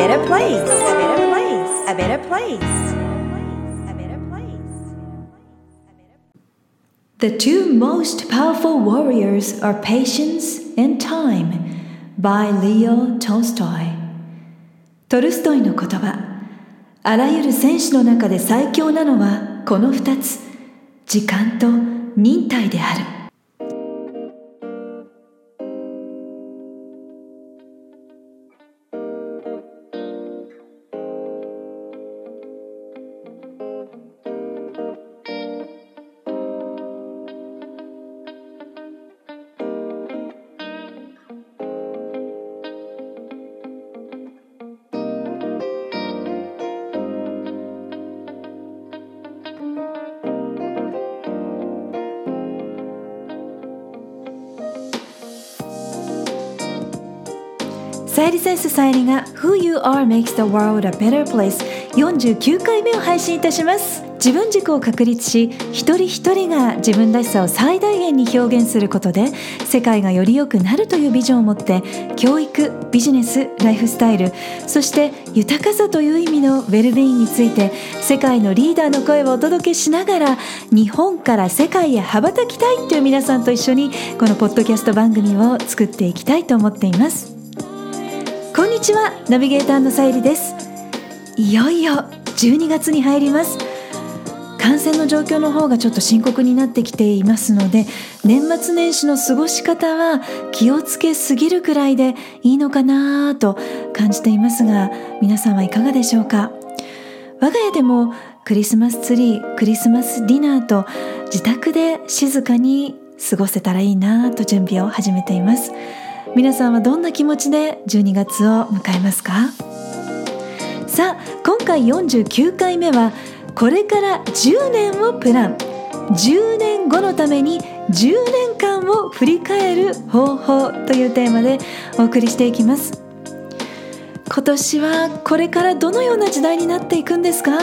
better place. A better place. A better place. The two most powerful warriors are patience and time by Leo Tolstoy トルストイの言葉あらゆる戦士の中で最強なのはこの二つ時間と忍耐であるさゆりセンスさゆりが Who You Are Makes the World a Better Place 49回目を配信いたします自分軸を確立し一人一人が自分らしさを最大限に表現することで世界がより良くなるというビジョンを持って教育ビジネスライフスタイルそして豊かさという意味のウェルビーインについて世界のリーダーの声をお届けしながら日本から世界へ羽ばたきたいという皆さんと一緒にこのポッドキャスト番組を作っていきたいと思っています。こんにちはナビゲーターのさゆりです。いよいよ12月に入ります。感染の状況の方がちょっと深刻になってきていますので年末年始の過ごし方は気をつけすぎるくらいでいいのかなと感じていますが皆さんはいかがでしょうか？我が家でもクリスマスツリークリスマスディナーと自宅で静かに過ごせたらいいなと準備を始めています。皆さんはどんな気持ちで12月を迎えますか？さあ今回49回目はこれから10年をプラン。10年後のために10年間を振り返る方法というテーマでお送りしていきます。今年はこれからどのような時代になっていくんですか？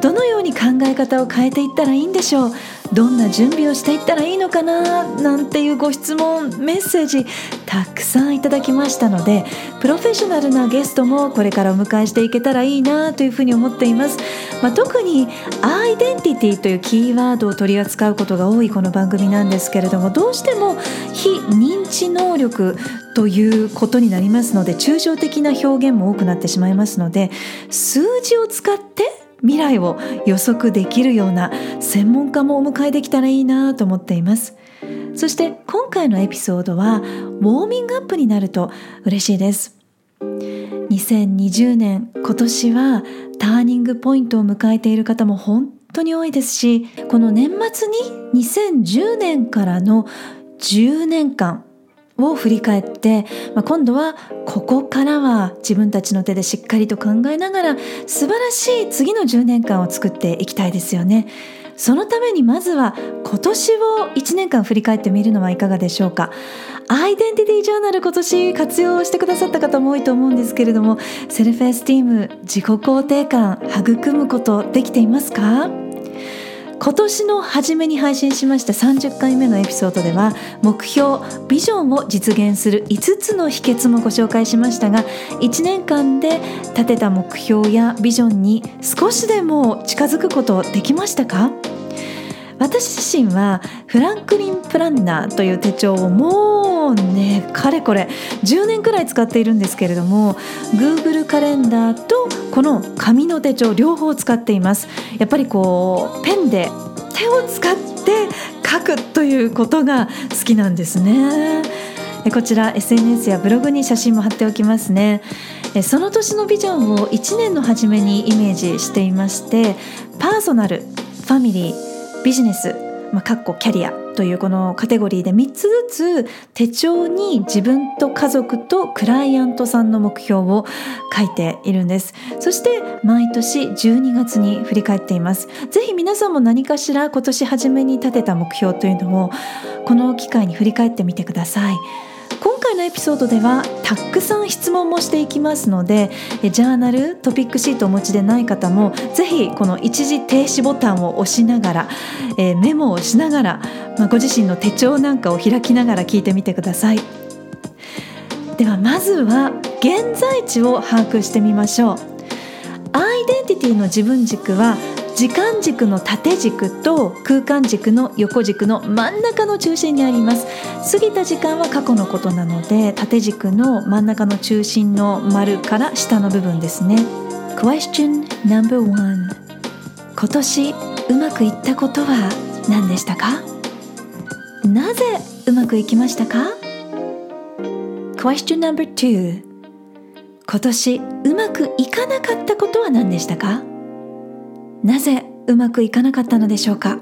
どのように考え方を変えていったらいいんでしょう？どんな準備をしていったらいいのかななんていうご質問メッセージたくさんいただきましたのでプロフェッショナルなゲストもこれからお迎えしていけたらいいなというふうに思っています、まあ、特にアイデンティティというキーワードを取り扱うことが多いこの番組なんですけれどもどうしても非認知能力ということになりますので抽象的な表現も多くなってしまいますので数字を使って未来を予測できるような専門家もお迎えできたらいいなと思っています。そして今回のエピソードはウォーミングアップになると嬉しいです。2020年今年はターニングポイントを迎えている方も本当に多いですしこの年末に2010年からの10年間を振り返って、まあ、今度はここからは自分たちの手でしっかりと考えながら素晴らしい次の10年間を作っていきたいですよね。そのためにまずは今年を1年間振り返ってみるのはいかがでしょうかアイデンティティジャーナル今年活用してくださった方も多いと思うんですけれどもセルフエスティーム自己肯定感育むことできていますか？今年の初めに配信しました30回目のエピソードでは目標ビジョンを実現する5つの秘訣もご紹介しましたが1年間で立てた目標やビジョンに少しでも近づくことできましたか？私自身はフランクリンプランナーという手帳をもうねかれこれ10年くらい使っているんですけれども Google カレンダーとこの紙の手帳両方使っています。やっぱりこうペンで手を使って書くということが好きなんですね。こちら SNS やブログに写真も貼っておきますね。その年のビジョンを1年の初めにイメージしていましてパーソナルファミリービジネス、まあ、かっこキャリアというこのカテゴリーで3つずつ手帳に自分と家族とクライアントさんの目標を書いているんです。そして毎年12月に振り返っています。ぜひ皆さんも何かしら今年初めに立てた目標というのをこの機会に振り返ってみてください。回のエピソードではたくさん質問もしていきますのでジャーナルトピックシートをお持ちでない方もぜひこの一時停止ボタンを押しながら、えメモをしながら、まあ、ご自身の手帳なんかを開きながら聞いてみてください。ではまずは現在地を把握してみましょう。アイデンティティの自分軸は時間軸の縦軸と空間軸の横軸の真ん中の中心にあります。過ぎた時間は過去のことなので縦軸の真ん中の中心の丸から下の部分ですね。Question No.1 今年うまくいったことは何でしたか？なぜうまくいきましたか？Question No.2 今年うまくいかなかったことは何でしたか？なぜうまくいかなかったのでしょうか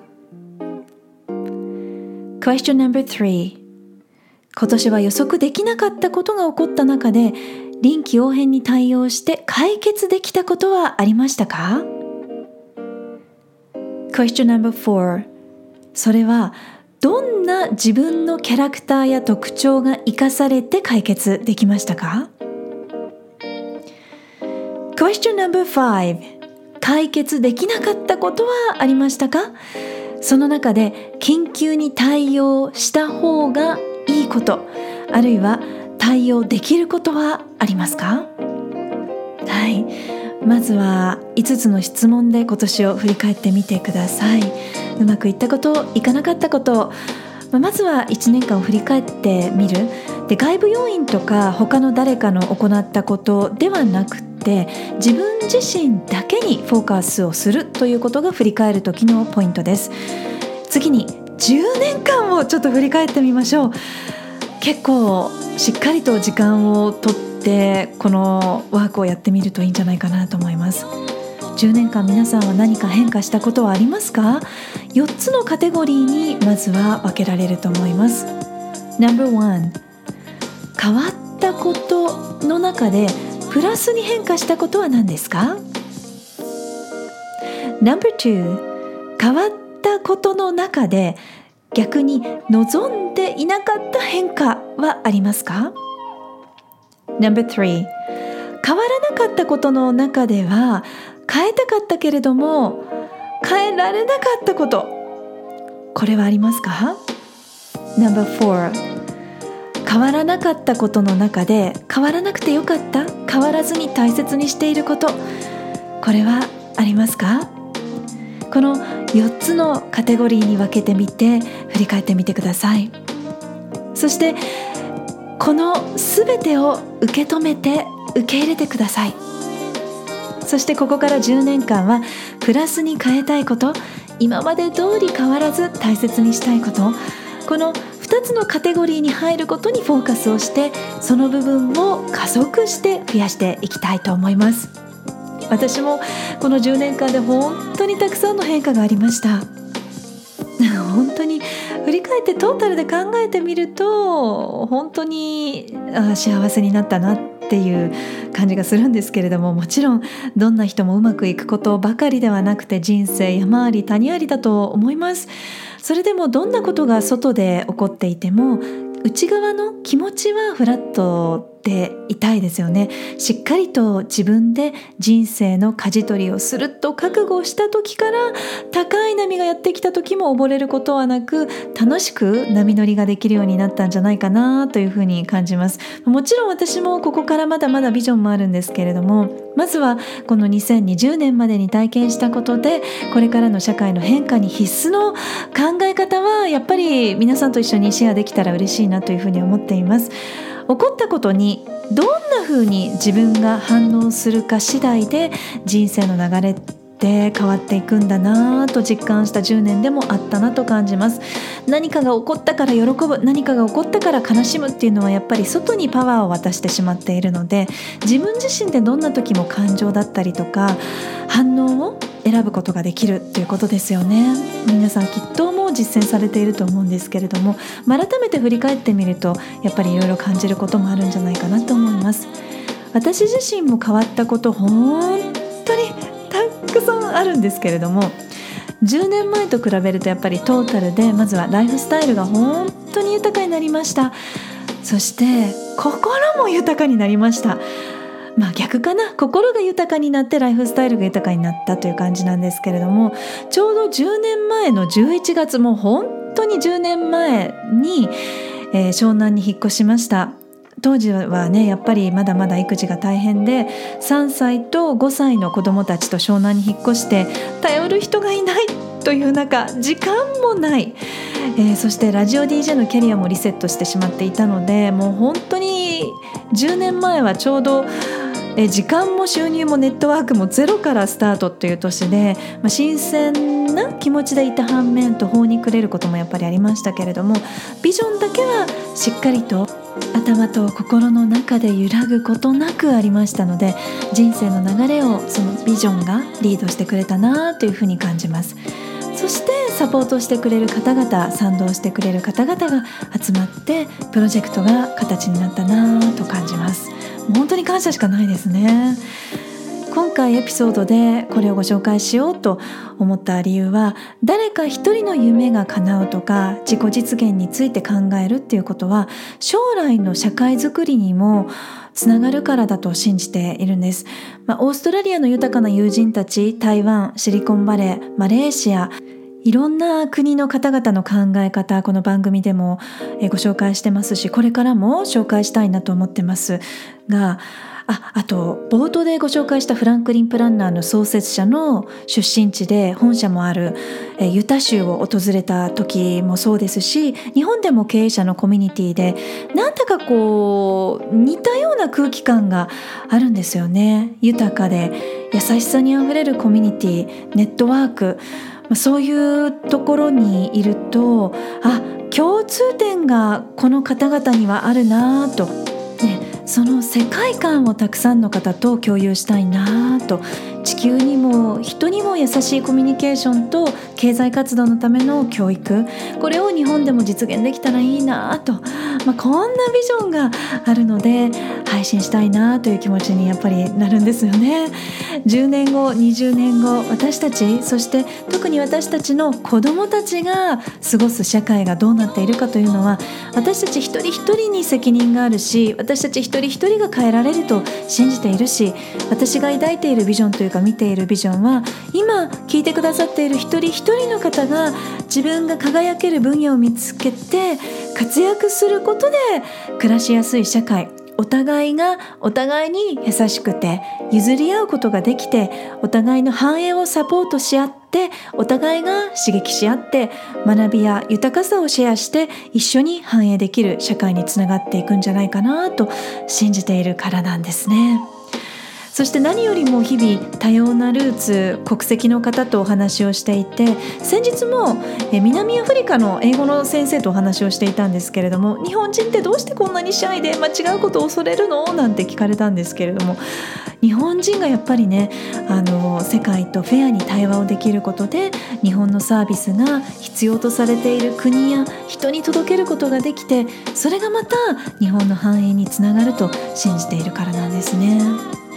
？Question No.3 今年は予測できなかったことが起こった中で臨機応変に対応して解決できたことはありましたか？Question No.4 それはどんな自分のキャラクターや特徴が生かされて解決できましたか？Question No.5 解決できなかったことはありましたか？その中で緊急に対応した方がいいことあるいは対応できることはありますか？はい。まずは5つの質問で今年を振り返ってみてください。うまくいったこといかなかったことまずは1年間を振り返ってみる。で外部要因とか他の誰かの行ったことではなくて自分自身だけにフォーカスをするということが振り返る時のポイントです。次に10年間をちょっと振り返ってみましょう。結構しっかりと時間をとってこのワークをやってみるといいんじゃないかなと思います。10年間皆さんは何か変化したことはありますか？4つのカテゴリーにまずは分けられると思います。No.1 変わったことの中でプラスに変化したことは何ですか？No.2 変わったことの中で逆に望んでいなかった変化はありますか？No.3 変わらなかったことの中では変えたかったけれども変えられなかったこと。これはありますか？No.4 変わらなかったことの中で変わらなくてよかった？変わらずに大切にしていること。これはありますか？この4つのカテゴリーに分けてみて振り返ってみてください。そしてこの全てを受け止めて受け入れてください。そしてここから10年間はプラスに変えたいこと今まで通り変わらず大切にしたいことこの2つのカテゴリーに入ることにフォーカスをしてその部分を加速して増やしていきたいと思います。私もこの10年間で本当にたくさんの変化がありました。本当に振り返ってトータルで考えてみると本当に幸せになったなってていう感じがするんですけれどももちろんどんな人もうまくいくことばかりではなくて人生山あり谷ありだと思います。それでもどんなことが外で起こっていても内側の気持ちはフラットでいたいですよね。しっかりと自分で人生の舵取りをすると覚悟した時から高い波がやってきた時も溺れることはなく楽しく波乗りができるようになったんじゃないかなというふうに感じます。もちろん私もここからまだまだビジョンもあるんですけれどもまずはこの2020年までに体験したことでこれからの社会の変化に必須の考え方はやっぱり皆さんと一緒にシェアできたら嬉しいなというふうに思っています。起こったことにどんな風に自分が反応するか次第で人生の流れって変わっていくんだなと実感した10年でもあったなと感じます。何かが起こったから喜ぶ何かが起こったから悲しむっていうのはやっぱり外にパワーを渡してしまっているので自分自身でどんな時も感情だったりとか反応を選ぶことができるっていうことですよね。皆さんきっともう実践されていると思うんですけれども改めて振り返ってみるとやっぱりいろいろ感じることもあるんじゃないかなと思います。私自身も変わったこと本当にたくさんあるんですけれども10年前と比べるとやっぱりトータルでまずはライフスタイルが本当に豊かになりました。そして心も豊かになりました。まあ逆かな。心が豊かになってライフスタイルが豊かになったという感じなんですけれどもちょうど10年前の11月も本当に10年前に、えー、湘南に引っ越しました。当時はねやっぱりまだまだ育児が大変で3歳と5歳の子供たちと湘南に引っ越して頼る人がいないという中時間もない、えー、そしてラジオ DJ のキャリアもリセットしてしまっていたのでもう本当に10年前はちょうどえ時間も収入もネットワークもゼロからスタートという年で、まあ、新鮮な気持ちでいた反面途方に暮れることもやっぱりありましたけれどもビジョンだけはしっかりと頭と心の中で揺らぐことなくありましたので人生の流れをそのビジョンがリードしてくれたなというふうに感じます。そしてサポートしてくれる方々賛同してくれる方々が集まってプロジェクトが形になったなと感じます本当に感謝しかないですね。今回エピソードでこれをご紹介しようと思った理由は誰か一人の夢が叶うとか自己実現について考えるっていうことは将来の社会づくりにもつながるからだと信じているんです、まあ、オーストラリアの豊かな友人たち台湾シリコンバレーマレーシアいろんな国の方々の考え方この番組でもご紹介してますしこれからも紹介したいなと思ってます。がああと冒頭でご紹介したフランクリン・プランナーの創設者の出身地で本社もあるユタ州を訪れた時もそうですし日本でも経営者のコミュニティでなんだかこう似たような空気感があるんですよね。豊かで優しさにあふれるコミュニティネットワーク。そういうところにいるとあ共通点がこの方々にはあるなと、ね、その世界観をたくさんの方と共有したいなと。地球にも人にも優しいコミュニケーションと経済活動のための教育。これを日本でも実現できたらいいなと、まあ、こんなビジョンがあるので配信したいなという気持ちにやっぱりなるんですよね。10年後20年後私たちそして特に私たちの子どもたちが過ごす社会がどうなっているかというのは私たち一人一人に責任があるし私たち一人一人が変えられると信じているし私が抱いているビジョンといういうか見ているビジョンは今聞いてくださっている一人一人の方が自分が輝ける分野を見つけて活躍することで暮らしやすい社会お互いがお互いに優しくて譲り合うことができてお互いの繁栄をサポートし合ってお互いが刺激し合って学びや豊かさをシェアして一緒に繁栄できる社会につながっていくんじゃないかなと信じているからなんですね。そして何よりも日々多様なルーツ国籍の方とお話をしていて先日も南アフリカの英語の先生とお話をしていたんですけれども日本人ってどうしてこんなにシャイで間違うことを恐れるの？なんて聞かれたんですけれども日本人がやっぱりねあの世界とフェアに対話をできることで日本のサービスが必要とされている国や人に届けることができてそれがまた日本の繁栄につながると信じているからなんですね。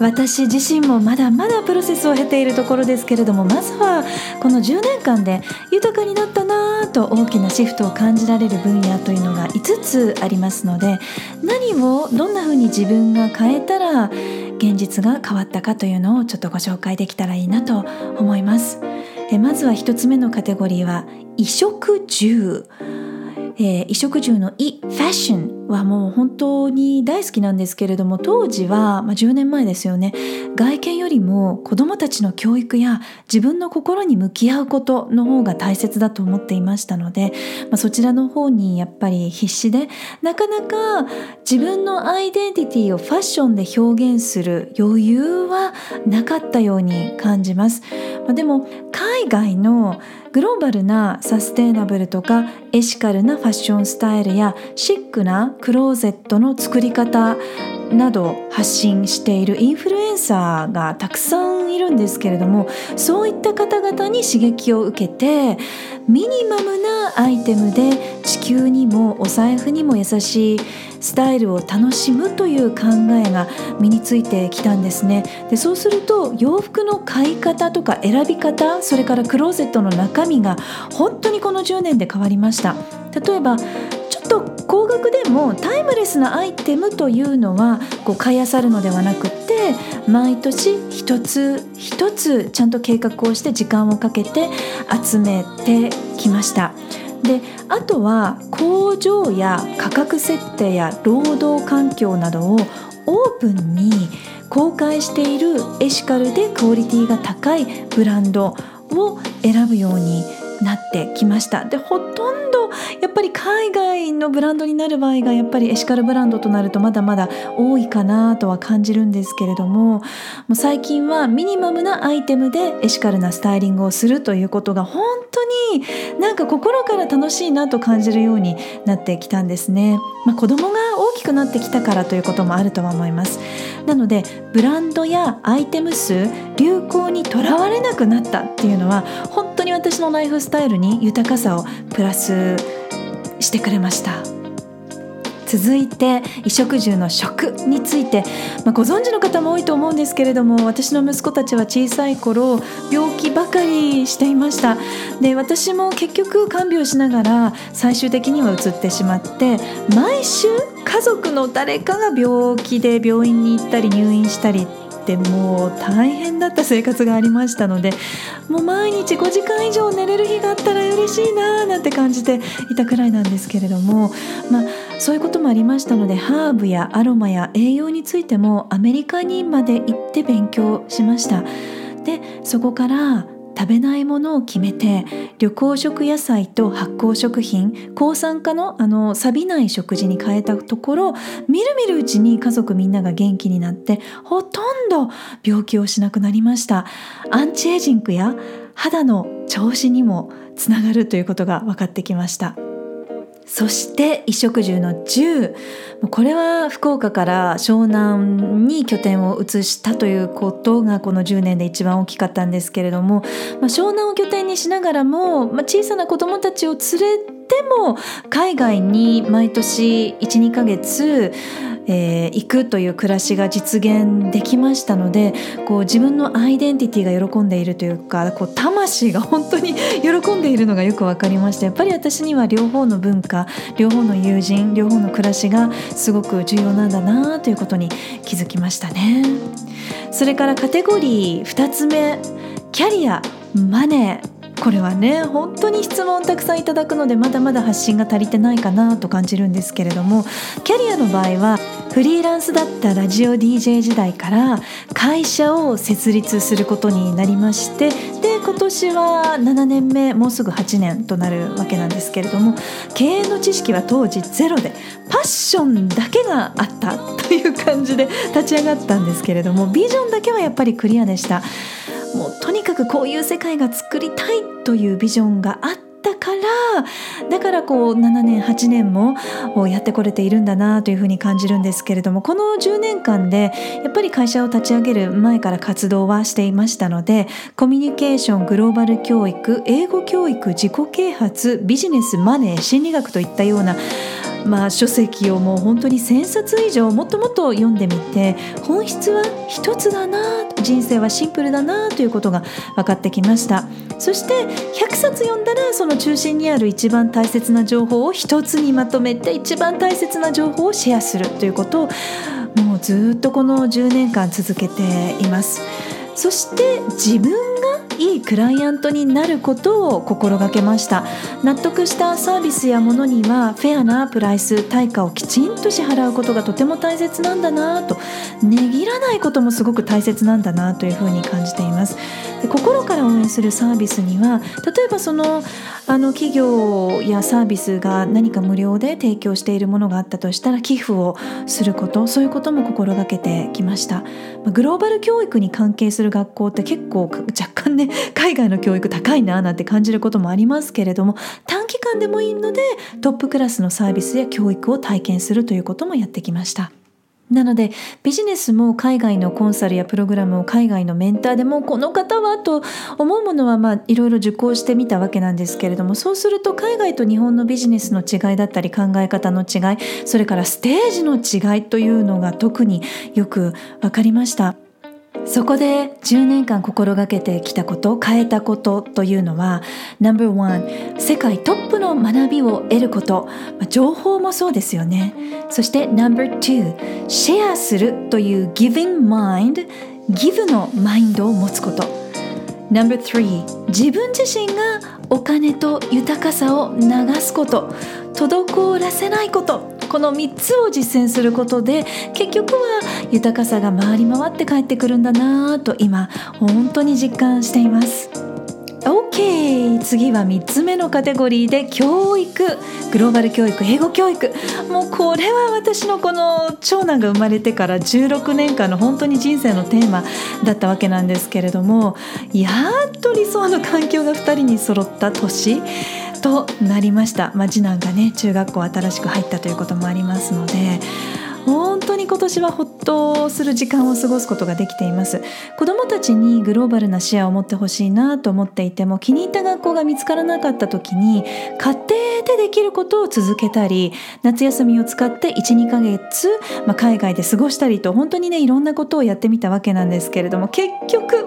私自身もまだまだプロセスを経ているところですけれどもまずはこの10年間で豊かになったなぁと大きなシフトを感じられる分野というのが5つありますので何をどんな風に自分が変えたら現実が変わったかというのをちょっとご紹介できたらいいなと思います。えまずは1つ目のカテゴリーは衣食住えー、衣食住の「イ・ファッション」はもう本当に大好きなんですけれども当時は、まあ、10年前ですよね外見よりも子どもたちの教育や自分の心に向き合うことの方が大切だと思っていましたので、まあ、そちらの方にやっぱり必死でなかなか自分のアイデンティティをファッションで表現する余裕はなかったように感じます。まあ、でも海外のグローバルなサステイナブルとかエシカルなファッションスタイルやシックなクローゼットの作り方など発信しているインフルエンサーがたくさんいるんですけれどもそういった方々に刺激を受けてミニマムなアイテムで地球にもお財布にも優しいスタイルを楽しむという考えが身についてきたんですね。でそうすると洋服の買い方とか選び方それからクローゼットの中身が本当にこの10年で変わりました。例えばちょっと高額でもタイムレスなアイテムというのはこう買い漁るのではなくって毎年一つ一つちゃんと計画をして時間をかけて集めてきました。であとは工場や価格設定や労働環境などをオープンに公開しているエシカルでクオリティが高いブランドを選ぶようになってきました。でほとんどやっぱり海外のブランドになる場合がやっぱりエシカルブランドとなるとまだまだ多いかなとは感じるんですけれどももう最近はミニマムなアイテムでエシカルなスタイリングをするということが本当になんか心から楽しいなと感じるようになってきたんですね、まあ、子供が大きくなってきたからということもあるとは思います。なのでブランドやアイテム数流行にとらわれなくなったっていうのは本当に私のライフスタイルに豊かさをプラスしてくれました。続いて衣食住の食について、まあ、ご存知の方も多いと思うんですけれども私の息子たちは小さい頃病気ばかりしていました。で私も結局看病しながら最終的には移ってしまって毎週家族の誰かが病気で病院に行ったり入院したりってもう大変だった生活がありましたのでもう毎日5時間以上寝れる日があったら嬉しいななんて感じていたくらいなんですけれどもまあそういうこともありましたのでハーブやアロマや栄養についてもアメリカにまで行って勉強しました。でそこから食べないものを決めて緑黄色野菜と発酵食品抗酸化のあの錆びない食事に変えたところみるみるうちに家族みんなが元気になってほとんど病気をしなくなりました。アンチエイジングや肌の調子にもつながるということが分かってきました。そして衣食住の10これは福岡から湘南に拠点を移したということがこの10年で一番大きかったんですけれども、まあ、湘南を拠点にしながらも、まあ、小さな子どもたちを連れても海外に毎年12ヶ月えー、行くという暮らしが実現できましたのでこう自分のアイデンティティが喜んでいるというかこう魂が本当に 喜んでいるのがよく分かりましたやっぱり私には両方の文化両方の友人両方の暮らしがすごく重要なんだなということに気づきましたね。それからカテゴリー2つ目キャリアマネー。これはね本当に質問たくさんいただくのでまだまだ発信が足りてないかなと感じるんですけれどもキャリアの場合はフリーランスだったラジオ DJ 時代から会社を設立することになりましてで今年は7年目もうすぐ8年となるわけなんですけれども経営の知識は当時ゼロでパッションだけがあったという感じで立ち上がったんですけれどもビジョンだけはやっぱりクリアでした。もうとにかくこういう世界が作りたいというビジョンがあったからだからこう7年8年もやってこれているんだなというふうに感じるんですけれどもこの10年間でやっぱり会社を立ち上げる前から活動はしていましたのでコミュニケーショングローバル教育英語教育自己啓発ビジネスマネー心理学といったようなまあ、書籍をもう本当に1,000冊以上もっともっと読んでみて本質は一つだな人生はシンプルだなということが分かってきました。そして100冊読んだらその中心にある一番大切な情報を一つにまとめて一番大切な情報をシェアするということをもうずっとこの10年間続けています。そして自分がいいクライアントになることを心がけました。納得したサービスやものにはフェアなプライス対価をきちんと支払うことがとても大切なんだなと値切らないこともすごく大切なんだなというふうに感じています。で心から応援するサービスには例えばそのあの企業やサービスが何か無料で提供しているものがあったとしたら寄付をすることそういうことも心がけてきました。グローバル教育に関係する学校って結構若干ね海外の教育高いななんて感じることもありますけれども短期間でもいいのでトップクラスのサービスや教育を体験するということもやってきました。なのでビジネスも海外のコンサルやプログラムを海外のメンターでもこの方はと思うものはまあいろいろ受講してみたわけなんですけれどもそうすると海外と日本のビジネスの違いだったり考え方の違いそれからステージの違いというのが特によく分かりました。そこで10年間心がけてきたこと変えたことというのは No.1 世界トップの学びを得ること。情報もそうですよね。そして No.2 シェアするという Giving Mind ギブのマインドを持つこと。No.3 自分自身がお金と豊かさを流すこと。滞らせないこと。この3つを実践することで結局は豊かさが回り回って帰ってくるんだなぁと今本当に実感しています。OK 次は3つ目のカテゴリーで教育。グローバル教育英語教育。もうこれは私のこの長男が生まれてから16年間の本当に人生のテーマだったわけなんですけれどもやっと理想の環境が2人に揃った年となりました、まあ、次男がね中学校新しく入ったということもありますので本当に今年はほっとする時間を過ごすことができています。子どもたちにグローバルな視野を持ってほしいなと思っていても気に入った学校が見つからなかった時に家庭でできることを続けたり夏休みを使って12ヶ月、まあ、海外で過ごしたりと本当にねいろんなことをやってみたわけなんですけれども結局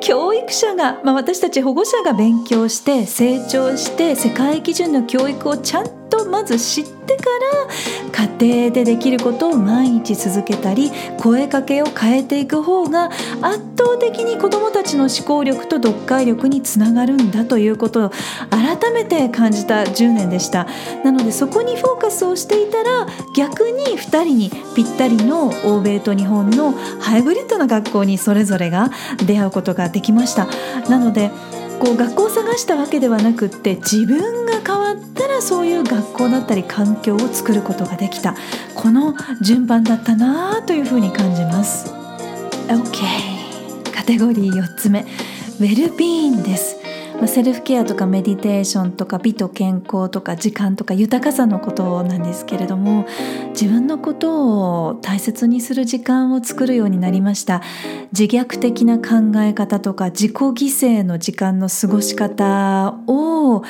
教育者が、まあ、私たち保護者が勉強して成長して世界基準の教育をちゃんとまず知ってから家庭でできることを毎日続けたり声かけを変えていく方が圧倒的に子どもたちの思考力と読解力につながるんだということを改めて感じた10年でした。なのでそこにフォーカスをしていたら逆に2人にぴったりの欧米と日本のハイブリッドな学校にそれぞれが出会うことができました。なのでこう学校を探したわけではなくって自分が変わったらそういう学校だったり環境を作ることができた。この順番だったなあというふうに感じます。OK カテゴリー4つ目。ウェルビーンです。まあ、セルフケアとかメディテーションとか美と健康とか時間とか豊かさのことなんですけれども自分のことを大切にする時間を作るようになりました。自虐的な考え方とか自己犠牲の時間の過ごし方を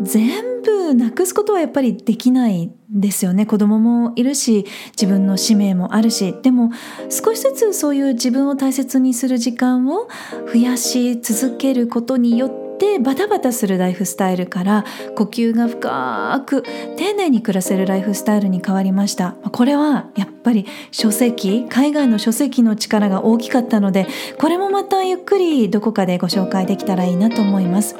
全部なくすことはやっぱりできないですよね。子供もいるし自分の使命もあるし。でも少しずつそういう自分を大切にする時間を増やし続けることによってってバタバタするライフスタイルから呼吸が深く丁寧に暮らせるライフスタイルに変わりました。これはやっぱり書籍海外の書籍の力が大きかったのでこれもまたゆっくりどこかでご紹介できたらいいなと思います。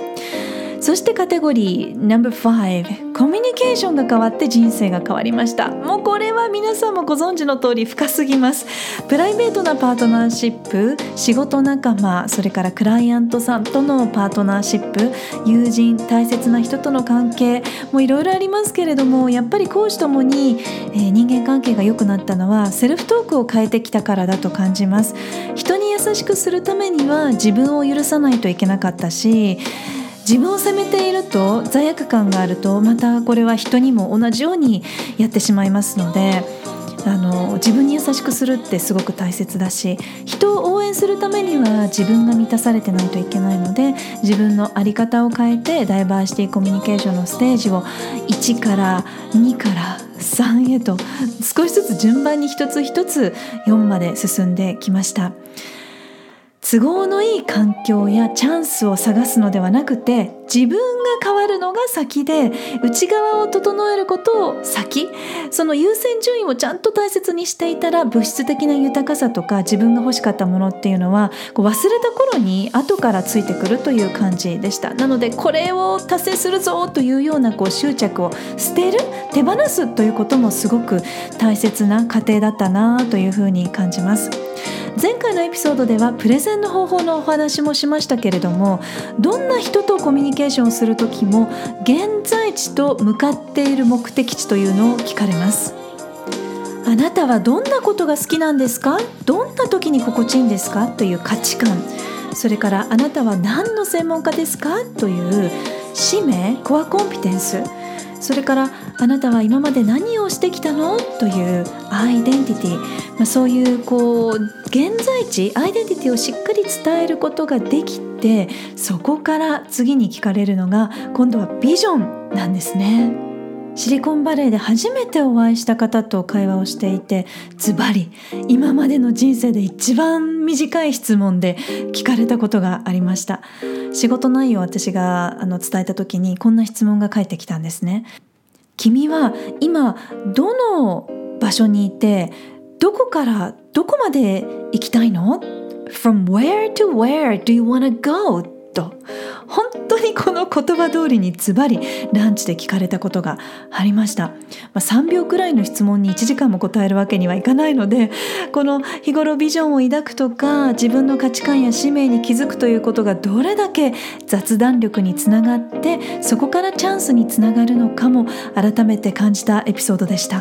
そしてカテゴリー No.5 コミュニケーションが変わって人生が変わりました。もうこれは皆さんもご存知の通り深すぎます。プライベートなパートナーシップ仕事仲間それからクライアントさんとのパートナーシップ友人大切な人との関係もういろいろありますけれどもやっぱり講師ともに、えー、人間関係が良くなったのはセルフトークを変えてきたからだと感じます。人に優しくするためには自分を許さないといけなかったし自分を責めていると罪悪感があるとまたこれは人にも同じようにやってしまいますのであの自分に優しくするってすごく大切だし人を応援するためには自分が満たされてないといけないので自分の在り方を変えてダイバーシティコミュニケーションのステージを1から2から3へと少しずつ順番に一つ一つ4まで進んできました。都合のいい環境やチャンスを探すのではなくて自分が変わるのが先で内側を整えることを先その優先順位をちゃんと大切にしていたら物質的な豊かさとか自分が欲しかったものっていうのはこう忘れた頃に後からついてくるという感じでしたなのでこれを達成するぞというようなこう執着を捨てる手放すということもすごく大切な過程だったなというふうに感じます。前回のエピソードではプレゼンの方法のお話もしましたけれどもどんな人とコミュニケーションする時も現在地と向かっている目的地というのを聞かれます。あなたはどんなことが好きなんですか？どんな時に心地いいんですか？という価値観。それからあなたは何の専門家ですか？という使命コアコンピテンス。それからあなたは今まで何をしてきたの？というアイデンティティ、まあ、そういうこう現在地アイデンティティをしっかり伝えることができてそこから次に聞かれるのが今度はビジョンなんですね。シリコンバレーで初めてお会いした方と会話をしていてズバリ今までの人生で一番短い質問で聞かれたことがありました。仕事内容を私があの伝えた時にこんな質問が返ってきたんですね。君は今どの場所にいてどこからどこまで行きたいの？From where to where do you wanna go? と本当にこの言葉通りにズバリランチで聞かれたことがありました、まあ、3秒くらいの質問に1時間も答えるわけにはいかないのでこの日頃ビジョンを抱くとか自分の価値観や使命に気づくということがどれだけ雑談力につながってそこからチャンスにつながるのかも改めて感じたエピソードでした。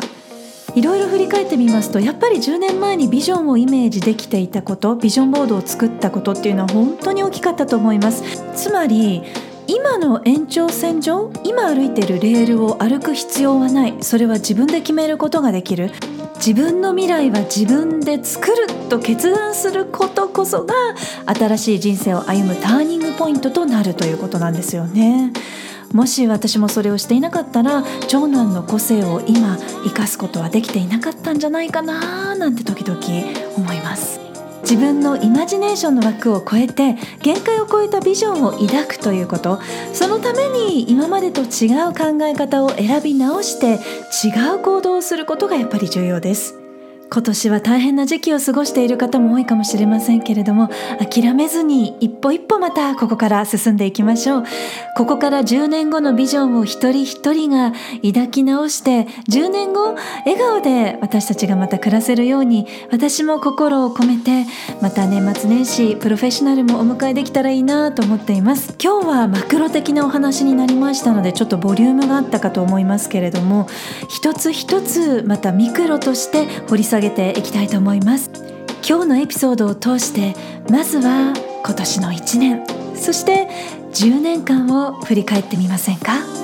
いろいろ振り返ってみますとやっぱり10年前にビジョンをイメージできていたことビジョンボードを作ったことっていうのは本当に大きかったと思います。つまり今の延長線上今歩いてるレールを歩く必要はない。それは自分で決めることができる。自分の未来は自分で作ると決断することこそが新しい人生を歩むターニングポイントとなるということなんですよね。もし私もそれをしていなかったら長男の個性を今生かすことはできていなかったんじゃないかななんて時々思います。自分のイマジネーションの枠を超えて限界を超えたビジョンを抱くということ。そのために今までと違う考え方を選び直して違う行動をすることがやっぱり重要です。今年は大変な時期を過ごしている方も多いかもしれませんけれども諦めずに一歩一歩またここから進んでいきましょう。ここから10年後のビジョンを一人一人が抱き直して10年後笑顔で私たちがまた暮らせるように私も心を込めてまた年末年始プロフェッショナルもお迎えできたらいいなと思っています。今日はマクロ的なお話になりましたのでちょっとボリュームがあったかと思いますけれども一つ一つまたミクロとして掘り下下げていきたいと思います。今日のエピソードを通してまずは今年の1年そして10年間を振り返ってみませんか？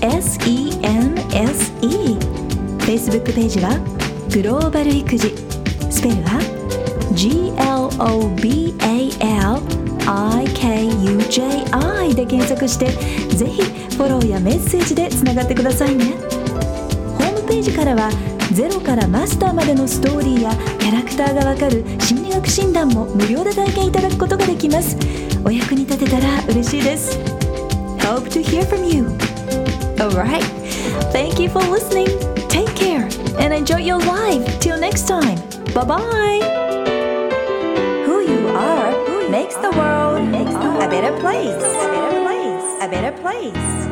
SENSE Facebook ページはグローバル育児。スペルは GLOBALIKUJI で検索してぜひフォローやメッセージでつながってくださいね。ホームページからはゼロからマスターまでのストーリーやキャラクターがわかる心理学診断も無料で体験いただくことができます。お役に立てたら嬉しいです。Hope to hear from you. Alright, thank you for listening. Take care and enjoy your life. Till next time. Bye bye. Who you are makes the world a better place. A better place. A better place.